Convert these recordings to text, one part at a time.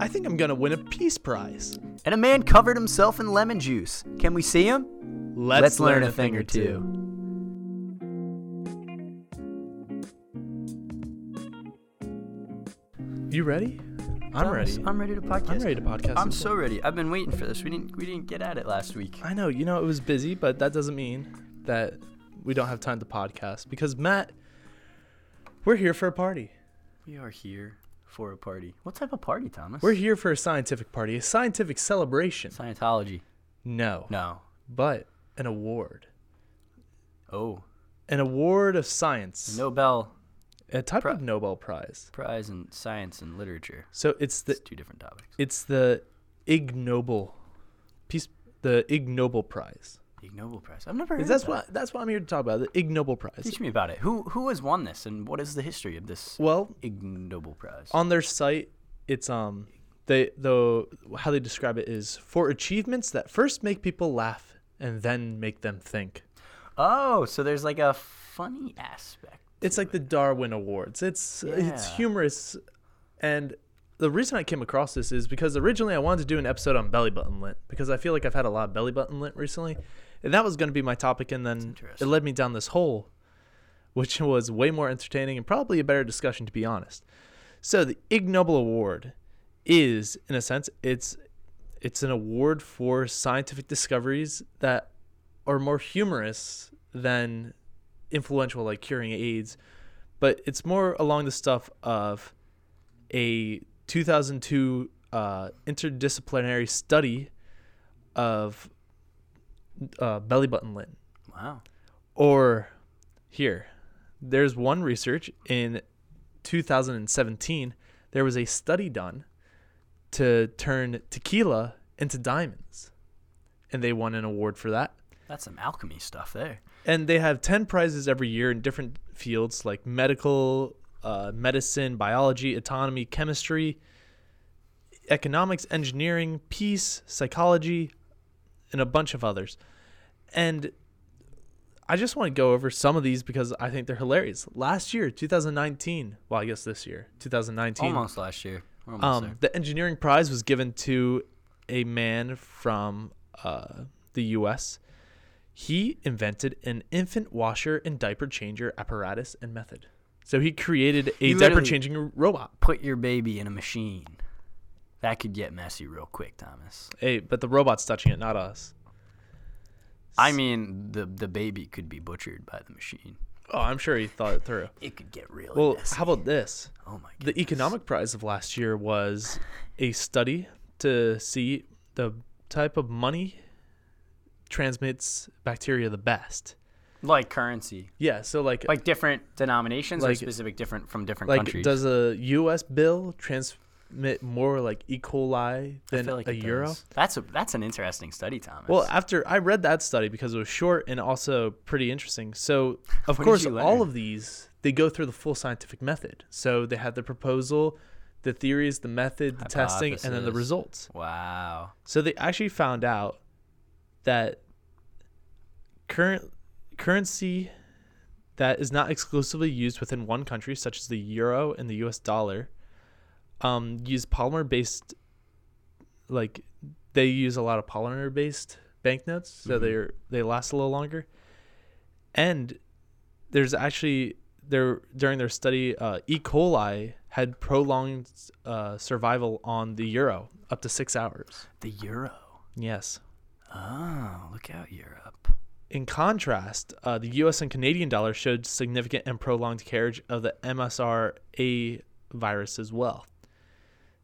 I think I'm gonna win a peace prize. And a man covered himself in lemon juice. Can we see him? Let's, learn a thing or two. You ready? I'm Thomas, ready. I'm ready to podcast. I'm ready to podcast. I'm so ready. I've been waiting for this. We didn't we didn't get at it last week. I know. You know, it was busy, but that doesn't mean that we don't have time to podcast because Matt, we're here for a party. We are here for a party. What type of party, Thomas? We're here for a scientific party, a scientific celebration. Scientology. No, No. but an award, Oh. an award of science, Nobel a type Pri- of Nobel Prize. Prize in Science and Literature. So it's the It's two different topics. it's the Ig Nobel peace, the Ig Nobel Prize. Ig Nobel Prize. I've never heard That's of that. what that's what I'm here to talk about. The Ig Nobel Prize. Teach me about it. Who who has won this and what is the history of this Well, Ig Nobel Prize? on their site, it's um they the how they describe it is for achievements that first make people laugh and then make them think. Oh, so there's like a funny aspect. It's like the Darwin Awards. It's it's humorous, and the reason I came across this is because originally I wanted to do an episode on belly button lint because I feel like I've had a lot of belly button lint recently, and that was going to be my topic, and then it led me down this hole, which was way more entertaining and probably a better discussion to be honest. So the Ig Nobel Award is, in a sense, it's it's an award for scientific discoveries that are more humorous than influential, like curing AIDS, but it's more along the stuff of a 2002 uh, interdisciplinary study of uh, belly button lint. Wow. Or here, there's one research in 2017. There was a study done to turn tequila into diamonds, and they won an award for that. That's some alchemy stuff there. And they have 10 prizes every year in different fields like medical, uh, medicine, biology, anatomy, chemistry, economics, engineering, peace, psychology, and a bunch of others. And I just want to go over some of these because I think they're hilarious. Last year, 2019, well, I guess this year, 2019, Almost last year. Almost um, the engineering prize was given to a man from uh, the U.S. He invented an infant washer and diaper changer apparatus and method. So he created a diaper changing robot. Put your baby in a machine. That could get messy real quick, Thomas. Hey, but the robot's touching it, not us. I mean, the the baby could be butchered by the machine. Oh, I'm sure he thought it through. It could get really Well, messy. how about this? oh my god. The economic prize of last year was a study to see the type of money transmits bacteria the best. like currency. Yeah, so like Like different denominations or Like- specific different from different like countries. does a US bill transmit more like E. coli than like a euro? does. That's a that's an interesting study, Thomas. Well, after I read that study because it was short and also pretty interesting. So, of course, all of these they go through the full scientific method. So they had the proposal, the theories, the method, the testing, and then the results. wow. So they actually found out that current currency that is not exclusively used within one country, such as the euro and the U.S. dollar, um, use polymer-based, like they use a lot of polymer-based banknotes, so Mhm. they're they last a little longer. And there's actually there during their study, uh, E. coli had prolonged uh, survival on the euro up to six hours. The euro. Yes. Oh, look out, Europe. In contrast, uh, the U.S. and Canadian dollar showed significant and prolonged carriage of the MSRA virus as well.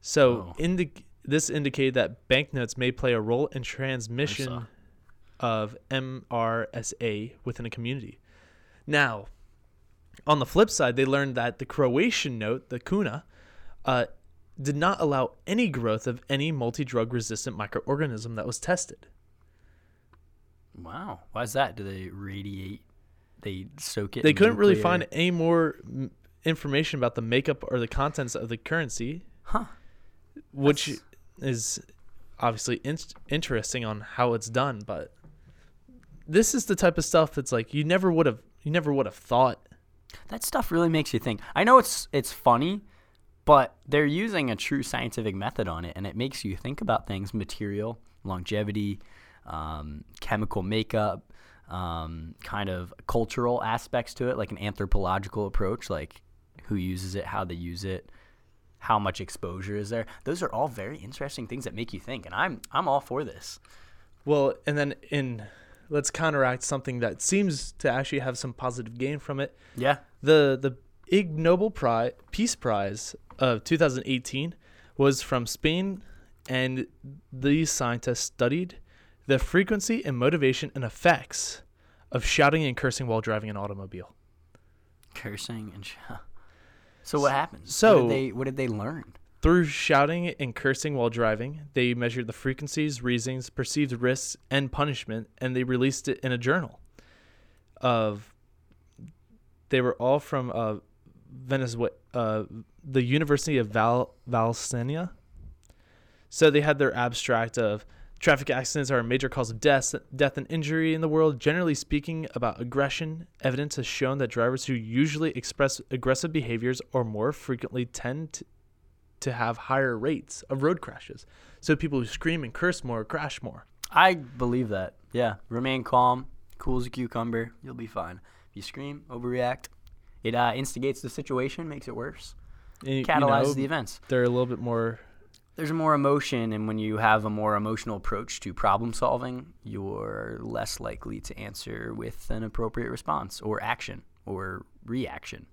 So, Oh. indi- this indicated that banknotes may play a role in transmission of MRSA within a community. Now, on the flip side, they learned that the Croatian note, the kuna, uh, did not allow any growth of any multi-drug resistant microorganism that was tested. Wow. Why is that? Do they radiate? They soak it. they couldn't really find any more information about the makeup or the contents of the currency, Huh. Which That's- is obviously in- interesting on how it's done. But this is the type of stuff that's like you never would have you never would have thought. That stuff really makes you think. I know it's it's funny, but they're using a true scientific method on it, and it makes you think about things: material, longevity, um, chemical makeup, um, kind of cultural aspects to it, like an anthropological approach, like who uses it, how they use it, how much exposure is there. Those are all very interesting things that make you think, and I'm I'm all for this. Well, and then in let's counteract something that seems to actually have some positive gain from it. Yeah. The the Ig Nobel Prize Peace Prize of 2018 was from Spain, and these scientists studied the frequency and motivation and effects of shouting and cursing while driving an automobile. Cursing and sh- so what happens? what So- did they what did they learn? Through shouting and cursing while driving, they measured the frequencies, reasons, perceived risks, and punishment, and they released it in a journal. Of they were all from uh, Venezuela, uh, the University of Val Valencia. So they had their abstract of traffic accidents are a major cause of death, death and injury in the world. Generally speaking, about aggression, evidence has shown that drivers who usually express aggressive behaviors or more frequently tend to to have higher rates of road crashes. So people who scream and curse more crash more. I believe that. Yeah. Remain calm, cool as a cucumber, you'll be fine. If you scream, overreact, it uh, instigates the situation, makes it worse, And, you catalyzes know, the events. they're a little bit more. There's more emotion, and when you have a more emotional approach to problem solving, you're less likely to answer with an appropriate response or action or reaction.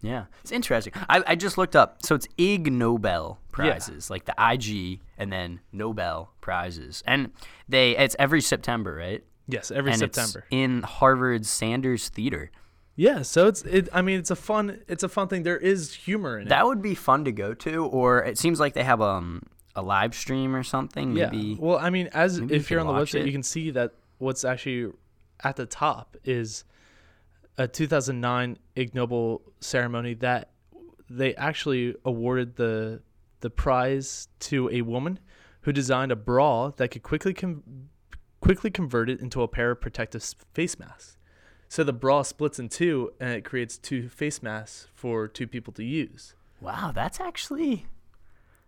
Yeah, it's interesting. I, I just looked up. So it's Ig Nobel prizes, like the IG and then Nobel prizes, and they it's every September, right? Yes, every and September. it's in Harvard's Sanders Theater. Yeah, so it's it. I mean, it's a fun. It's a fun thing. There is humor in it. That would be fun to go to, or it seems like they have um a live stream or something. Yeah. Maybe Well, I mean, as if you're on the website, it. you can see that what's actually at the top is a 2009 Ig Nobel ceremony that they actually awarded the the prize to a woman who designed a bra that could quickly com- quickly convert it into a pair of protective face masks. So the bra splits in two, and it creates two face masks for two people to use. Wow, that's actually.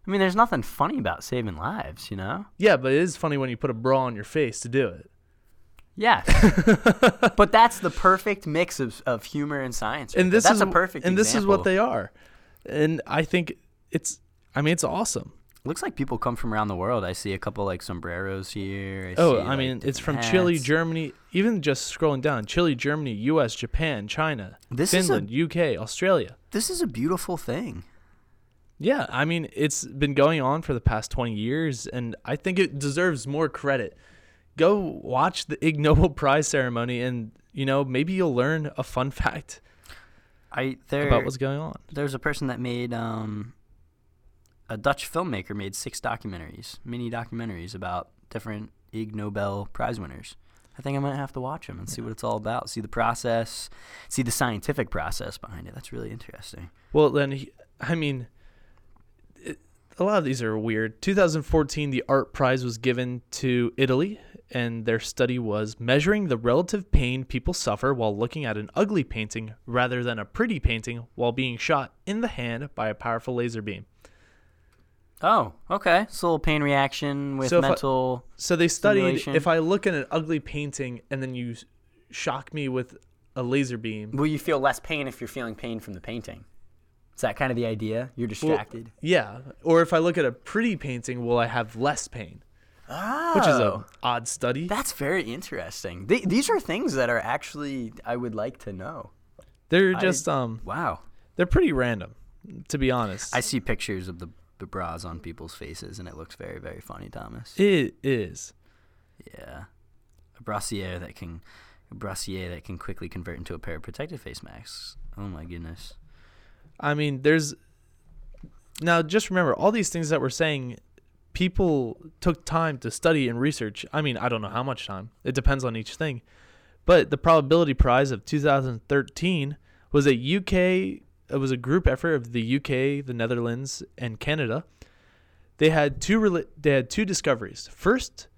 I mean, there's nothing funny about saving lives, you know. Yeah, but it is funny when you put a bra on your face to do it. Yes, but that's the perfect mix of, of humor and science. right and there. this that's is a perfect. and this is what they are and i think it's i mean it's awesome looks like. People come from around the world. I see a couple like sombreros here. I oh see, i like, mean it's from different chile germany even just scrolling down chile germany us japan china This is a- finland uk australia This is a beautiful thing. yeah i mean it's been going on for the past 20 years and i think it deserves more credit go watch the ig nobel prize ceremony and you know maybe you'll learn a fun fact I there about what's going on there's a person that made um a Dutch filmmaker made six documentaries, mini documentaries about different Ig Nobel Prize winners. I think I might have to watch them and see what it's all about, see the process, see the scientific process behind it. That's really interesting. Well, then, he, I mean, it, a lot of these are weird. 2014, the art prize was given to Italy, and their study was measuring the relative pain people suffer while looking at an ugly painting rather than a pretty painting while being shot in the hand by a powerful laser beam. Oh, okay. So a little pain reaction with So if I- mental. So they studied Simulation. if I look at an ugly painting and then you shock me with a laser beam. Will you feel less pain if you're feeling pain from the painting? Is that kind of the idea? You're well, distracted. yeah. Or if I look at a pretty painting, will I have less pain? oh, Which is a odd study. That's very interesting. Th- these are things that are actually I would like to know. They're I- just um Wow. they're pretty random, to be honest. I see pictures of the, the bras on people's faces, and it looks very, very funny, Thomas. it is. Yeah, a brassiere that can, a brassiere that can quickly convert into a pair of protective face masks. Oh my goodness. I mean, there's now just remember all these things that we're saying. People took time to study and research. I mean, I don't know how much time. It depends on each thing. But the probability prize of 2013 was a UK. It was a group effort of the UK, the Netherlands, and Canada. They had two. rela- They had two discoveries. First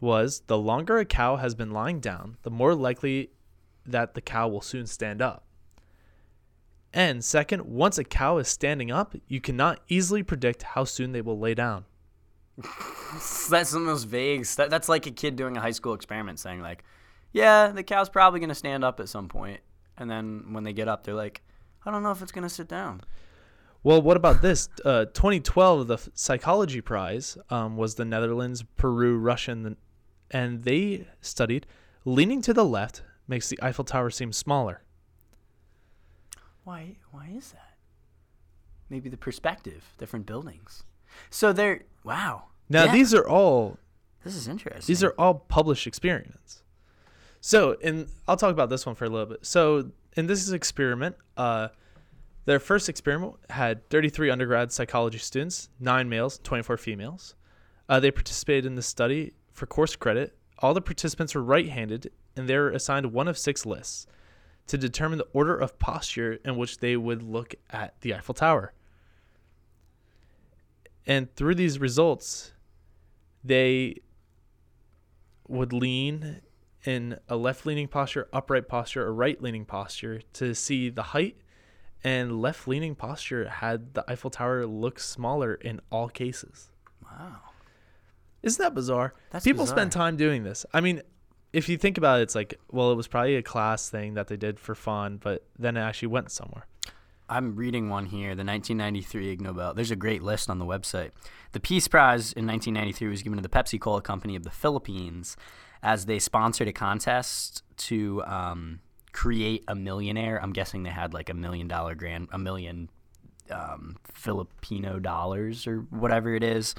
was the longer a cow has been lying down, the more likely that the cow will soon stand up. And second, once a cow is standing up, you cannot easily predict how soon they will lay down. That's the most vague. That, that's like a kid doing a high school experiment saying like, "Yeah, the cow's probably going to stand up at some point." And then when they get up, they're like, "I don't know if it's going to sit down." Well, what about this? Uh, 2012, the Psychology Prize um, was the Netherlands, Peru, Russian, and they studied leaning to the left makes the Eiffel Tower seem smaller. Why? Why is that? Maybe the perspective, different buildings. So they're wow. Now Yeah. these are all This is interesting. these are all published experiments. So, and I'll talk about this one for a little bit. So, in this experiment, uh, their first experiment had 33 undergrad psychology students, nine males, 24 females. Uh, they participated in the study for course credit. All the participants were right-handed, and they were assigned one of six lists to determine the order of posture in which they would look at the Eiffel Tower. And through these results, they would lean in a left leaning posture, upright posture, or right leaning posture to see the height. And left leaning posture had the Eiffel Tower look smaller in all cases. wow. Isn't that bizarre? That's People spend time doing this. I mean, if you think about it, it's like, well, it was probably a class thing that they did for fun, but then it actually went somewhere. I'm reading one here, the 1993 Ig Nobel. There's a great list on the website. The Peace Prize in 1993 was given to the Pepsi Cola Company of the Philippines as they sponsored a contest to um, create a millionaire. I'm guessing they had like a million dollar grand, a million um, Filipino dollars or whatever it is.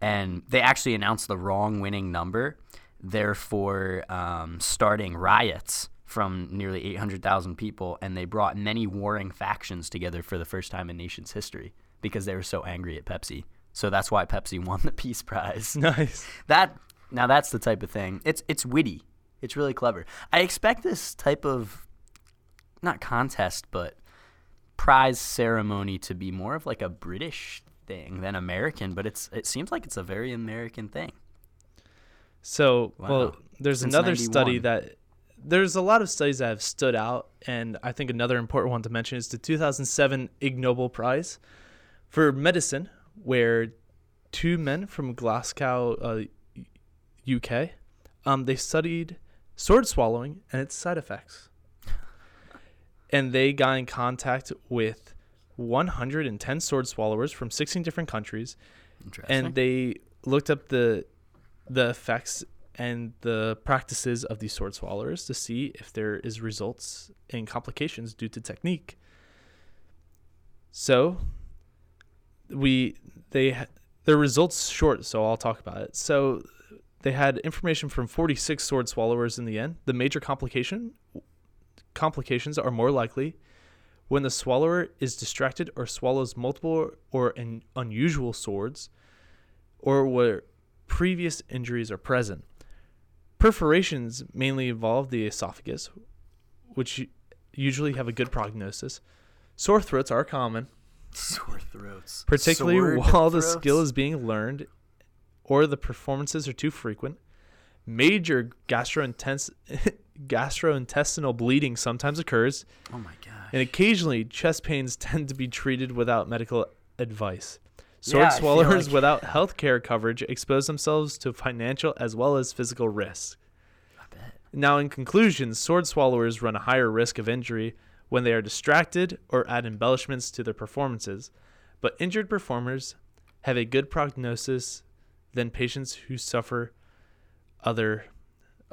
And they actually announced the wrong winning number, therefore um, starting riots from nearly 800,000 people. And they brought many warring factions together for the first time in nation's history because they were so angry at Pepsi. So that's why Pepsi won the Peace Prize. Nice. That now that's the type of thing. It's it's witty. It's really clever. I expect this type of not contest, but prize ceremony to be more of like a British thing than American, but it's it seems like it's a very American thing. So, Wow. well, there's Since another study that there's a lot of studies that have stood out, and I think another important one to mention is the 2007 Ig Nobel Prize for medicine, where two men from Glasgow, uh, UK, um, they studied sword swallowing and its side effects, and they got in contact with 110 sword swallowers from 16 different countries. And they looked up the the effects and the practices of these sword swallowers to see if there is results in complications due to technique. So we they their results short, so I'll talk about it. So they had information from 46 sword swallowers in the end. The major complication complications are more likely when the swallower is distracted or swallows multiple or an unusual swords or where previous injuries are present. Perforations mainly involve the esophagus, which usually have a good prognosis. Sore throats are common, Sore throats. particularly Sword while the skill is being learned or the performances are too frequent. Major gastrointens- gastrointestinal bleeding sometimes occurs, Oh my gosh. and occasionally chest pains tend to be treated without medical advice. Sword Yeah, swallowers like- without health care coverage expose themselves to financial as well as physical risks. Now, in conclusion, sword swallowers run a higher risk of injury when they are distracted or add embellishments to their performances, but injured performers have a good prognosis than patients who suffer other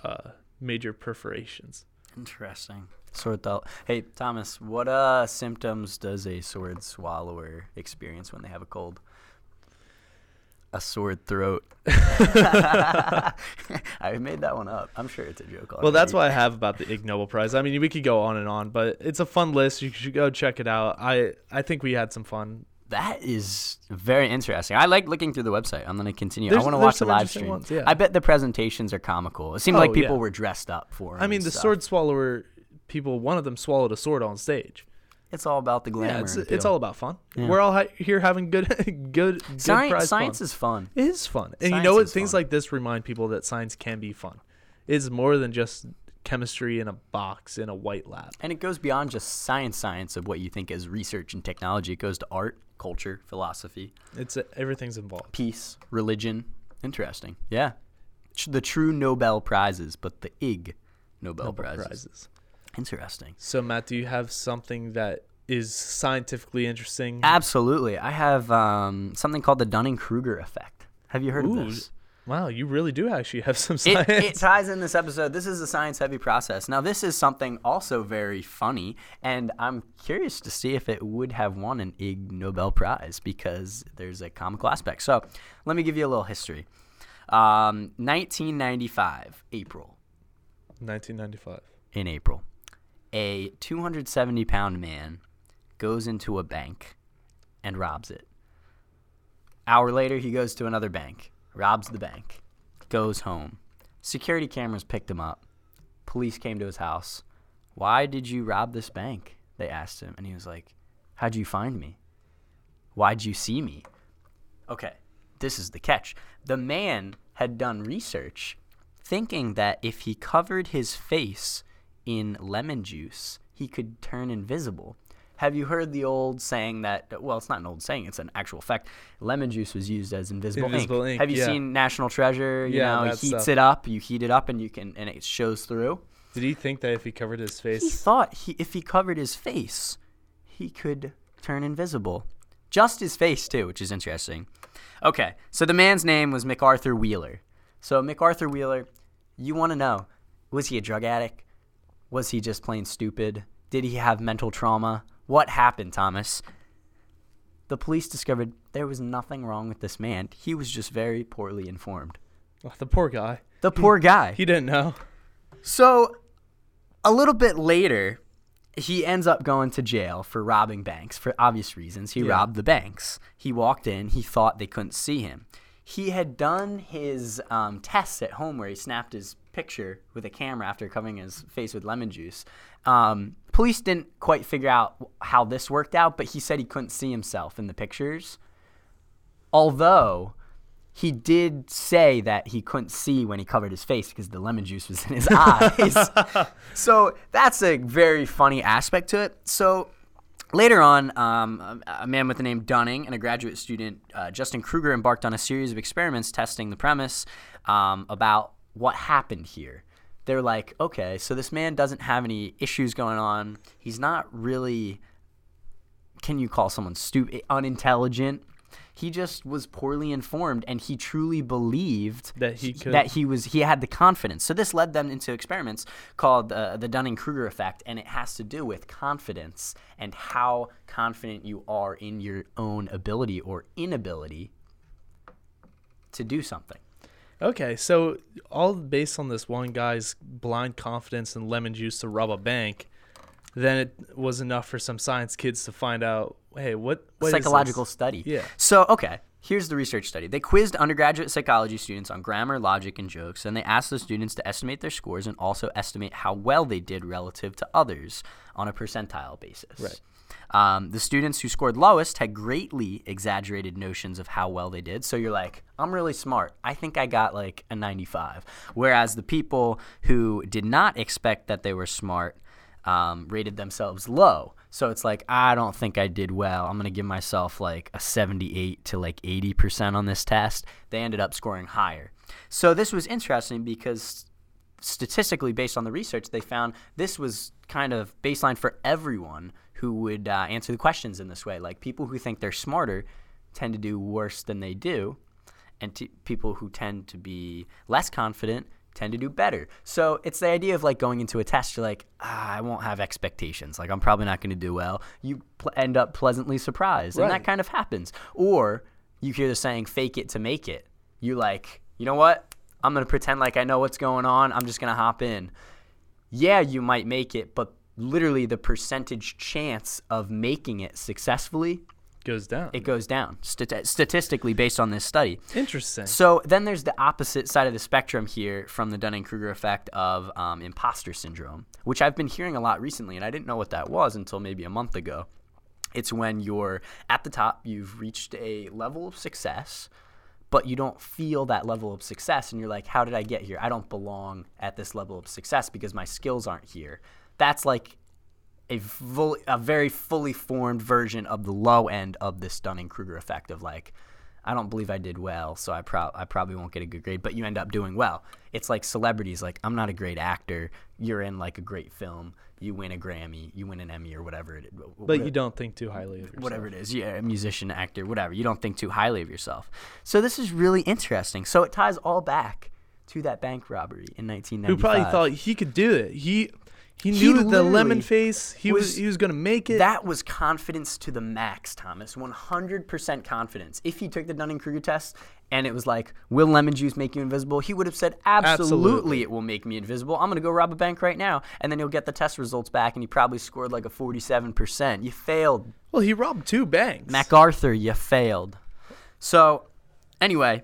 uh, major perforations. Interesting. Sword throat. Hey Thomas, what uh symptoms does a sword swallower experience when they have a cold? A sword throat. I made that one up. I'm sure it's a joke. Well, that's what I have about the Ig Nobel Prize. I mean, we could go on and on, but it's a fun list. You should go check it out. I I think we had some fun. That is very interesting. I like looking through the website. I'm going to continue. There's- I want to watch the live stream. ones, yeah. I bet the presentations are comical. It seemed Oh, like people yeah. were dressed up for. I mean, the stuff. sword swallower people. One of them swallowed a sword on stage. It's all about the glamour. Yeah, it's, it's all about fun. Yeah. We're all hi- here having good, good, good science. Science fun. is fun. It is fun, and you know what? Things fun. like this remind people that science can be fun. It's more than just chemistry in a box in a white lab. And it goes beyond just science, science of what you think is research and technology. It goes to art, culture, philosophy, It's uh, everything's involved. peace, religion. Interesting. Yeah. The true Nobel Prizes, but the Ig Nobel, Nobel prizes. prizes. Interesting. So Matt, do you have something that is scientifically interesting? Absolutely. I have um, something called the Dunning Kruger effect. Have you heard Ooh, of this? Wow, you really do actually have some It, science. it ties in this episode. This is a science heavy process. Now, this is something also very funny, and I'm curious to see if it would have won an Ig Nobel Prize because there's a comical aspect. So, let me give you a little history. Um, 1995, April. 1995. In April, a 270 pound man goes into a bank and robs it. Hour later, he goes to another bank, robs the bank, goes home. Security cameras picked him up. Police came to his house. Why did you rob this bank? They asked him. And he was like, How'd you find me? Why'd you see me? Okay, this is the catch. The man had done research thinking that if he covered his face in lemon juice, he could turn invisible. Have you heard the old saying that? Well, it's not an old saying; it's an actual fact. Lemon juice was used as invisible, Invisible ink, Have you yeah. seen National Treasure? You Yeah, know, he heats stuff. it up. You heat it up, and you can, and it shows through. Did he think that if he covered his He face, thought he, if he covered his face, he could turn invisible. Just his face, too, which is interesting. Okay, so the man's name was MacArthur Wheeler. So, MacArthur Wheeler, you want to know was he a drug addict? Was he just plain stupid? Did he have mental trauma? What happened, Thomas? The police discovered there was nothing wrong with this man. He was just very poorly informed. oh, the poor guy, The poor guy. he didn't know. So, a little bit later, he ends up going to jail for robbing banks for obvious reasons. He Yeah. robbed the banks. He walked in, he thought they couldn't see him. He had done his um, tests at home where he snapped his picture with a camera after covering his face with lemon juice. Um, police didn't quite figure out how this worked out, but he said he couldn't see himself in the pictures. Although he did say that he couldn't see when he covered his face because the lemon juice was in his eyes. so that's a very funny aspect to it. So later on, um, a man with the name Dunning and a graduate student, uh, Justin Kruger, embarked on a series of experiments testing the premise um, about what happened here. They're like, okay, so this man doesn't have any issues going on. He's not really can you call someone stupid, unintelligent? He just was poorly informed, and he truly believed That he could- that he was he had the confidence. So this led them into experiments called uh, the Dunning Kruger effect, and it has to do with confidence and how confident you are in your own ability or inability to do something. Okay, so all based on this one guy's blind confidence and lemon juice to rob a bank, then it was enough for some science kids to find out, hey, what, what is this? psychological study. Yeah. So, okay, here's the research study. They quizzed undergraduate psychology students on grammar, logic, and jokes, and they asked the students to estimate their scores and also estimate how well they did relative to others on a percentile basis. Right. Um, the students who scored lowest had greatly exaggerated notions of how well they did. So you're like, I'm really smart. I think I got like a 95. Whereas the people who did not expect that they were smart um, rated themselves low. So it's like, I don't think I did well. I'm going to give myself like a 78 to like 80% on this test. They ended up scoring higher. So this was interesting because statistically, based on the research, they found this was kind of baseline for everyone who would uh, answer the questions in this way. Like people who think they're smarter tend to do worse than they do, and t- people who tend to be less confident tend to do better. So it's the idea of like going into a test, you're like, ah, I won't have expectations. Like I'm probably not going to do well. You pl- end up pleasantly surprised, and that kind of happens. Or you hear the saying, "Fake it to make it." You're like, you know what? I'm gonna pretend like I know what's going on. I'm just gonna hop in. Yeah, you might make it, but literally the percentage chance of making it successfully Goes down. it goes down stati- statistically based on this study. Interesting. So then there's the opposite side of the spectrum here from the Dunning Kruger effect of um, imposter syndrome, which I've been hearing a lot recently, and I didn't know what that was until maybe a month ago. It's when you're at the top, you've reached a level of success, but you don't feel that level of success and you're like how did i get here i don't belong at this level of success because my skills aren't here that's like a full, a very fully formed version of the low end of this Dunning Kruger effect of like, I don't believe I did well, so I, pro- I probably won't get a good grade, but you end up doing well. It's like celebrities, like, I'm not a great actor. You're in like a great film. You win a Grammy, you win an Emmy or whatever it is. But you don't think too highly of yourself. Whatever it is. Yeah, a musician, actor, whatever. You don't think too highly of yourself. So this is really interesting. So it ties all back to that bank robbery in 1995. Who probably thought he could do it. He he He knew the lemon face. He was, was- he was gonna make it. That was confidence to the max, Thomas. 100% confidence. If he took the Dunning Kruger test and it was like, will lemon juice make you invisible? He would have said, absolutely, Absolutely. it will make me invisible. I'm going to go rob a bank right now. And then he'll get the test results back and he probably scored like a 47%. You failed. well, he robbed two banks. MacArthur, you failed. So, anyway,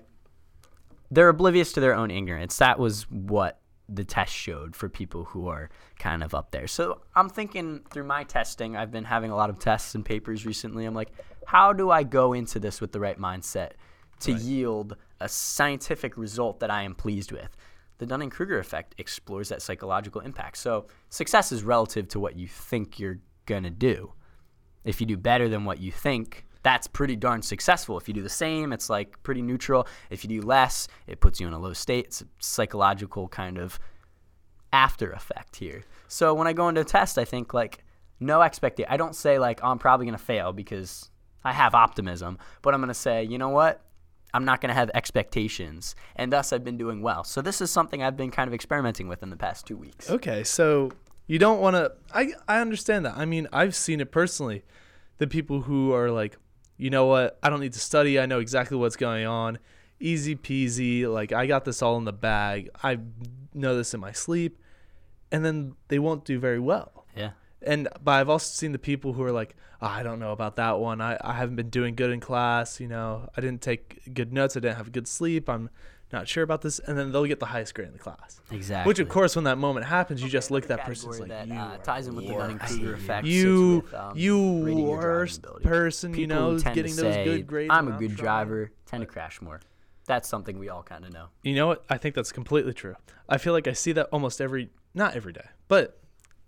they're oblivious to their own ignorance. That was what the test showed for people who are kind of up there. So, I'm thinking through my testing, I've been having a lot of tests and papers recently. I'm like, how do I go into this with the right mindset to yield a scientific result that I am pleased with? The Dunning Kruger effect explores that psychological impact. So, success is relative to what you think you're going to do if you do better than what you think, that's pretty darn successful. If you do the same, it's like pretty neutral. If you do less, it puts you in a low state. It's a psychological kind of after effect here. So when I go into a test, I think like no expectation. I don't say like oh, I'm probably gonna fail because I have optimism, but I'm gonna say you know what. I'm not going to have expectations, and thus I've been doing well. So this is something I've been kind of experimenting with in the past two weeks. Okay, so you don't want to. I I understand that. I mean, I've seen it personally. The people who are like, you know what? I don't need to study. I know exactly what's going on. Easy peasy. Like I got this all in the bag. I know this in my sleep, and then they won't do very well. Yeah. And but I've also seen the people who are like, oh, I don't know about that one. I, I haven't been doing good in class. You know, I didn't take good notes. I didn't have good sleep. I'm not sure about this. And then they'll get the highest grade in the class. Exactly. Which, of course, when that moment happens, you just look at that person. category It's like, that you uh, ties in with the the Dunning worst. Kruger effect. You, with, um, you rating your worst ability. person, you know, tend to getting those say, good grades. I'm a and good trying." driver. Tend to crash more. That's something we all kind of know. You know what? I think that's completely true. I feel like I see that almost every, not every day, but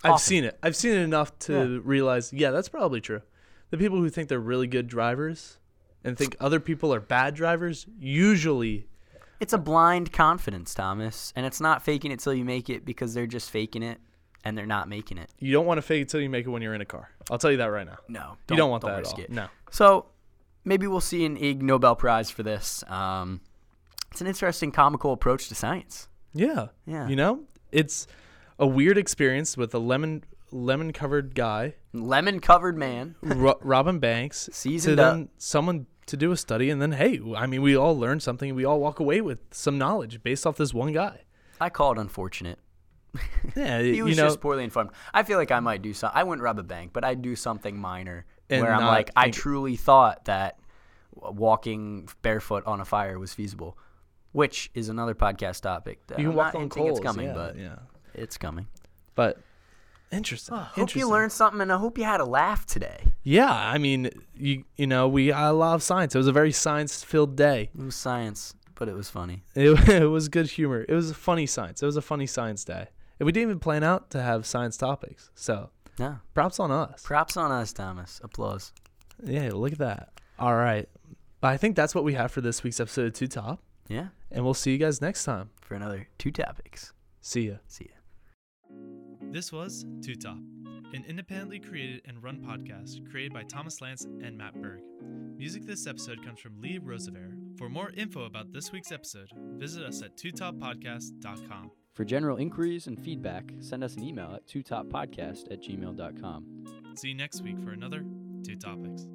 I've Often. seen it. I've seen it enough to realize, yeah, that's probably true. The people who think they're really good drivers and think other people are bad drivers usually It's a blind confidence, Thomas, and it's not faking it till you make it because they're just faking it and they're not making it. you don't want to fake it till you make it when you're in a car. I'll tell you that right now. No, you don't want don't that risk at all. it. No. So maybe we'll see an Ig Nobel Prize for this. Um, it's an interesting comical approach to science. Yeah. Yeah. You know, it's a weird experience with a lemon lemon covered guy, Lemon covered man. Ro- Robin Banks, to Seasoned up. then someone to do a study, and then hey, I mean, we all learn something. We all walk away with some knowledge based off this one guy. I call it unfortunate. Yeah, He you was know, just poorly informed. I feel like I might do something. I wouldn't rob a bank, but I'd do something minor where I'm like, I truly thought that walking barefoot on a fire was feasible, which is another podcast topic. That you can I'm walk not on coals. It's coming, yeah, but yeah, it's coming. but interesting. Hope interesting. you learned something, and I hope you had a laugh today. Yeah, I mean, you you know, we I love science. It was a very science filled day. It was science, but it was funny. It, it was good humor. It was a funny science. It was a funny science day. And we didn't even plan out to have science topics. So Yeah. props on us. Props on us, Thomas. Applause. Yeah, look at that. All right. But I think that's what we have for this week's episode of Two Top. Yeah. And we'll see you guys next time. For another two topics. See ya. See ya. This was Two Top, an independently created and run podcast created by Thomas Lance and Matt Berg. Music this episode comes from Lee Roosevelt. For more info about this week's episode, visit us at twotoppodcast.com. For general inquiries and feedback, send us an email at twotoppodcast at gmail.com. See you next week for another Two Topics.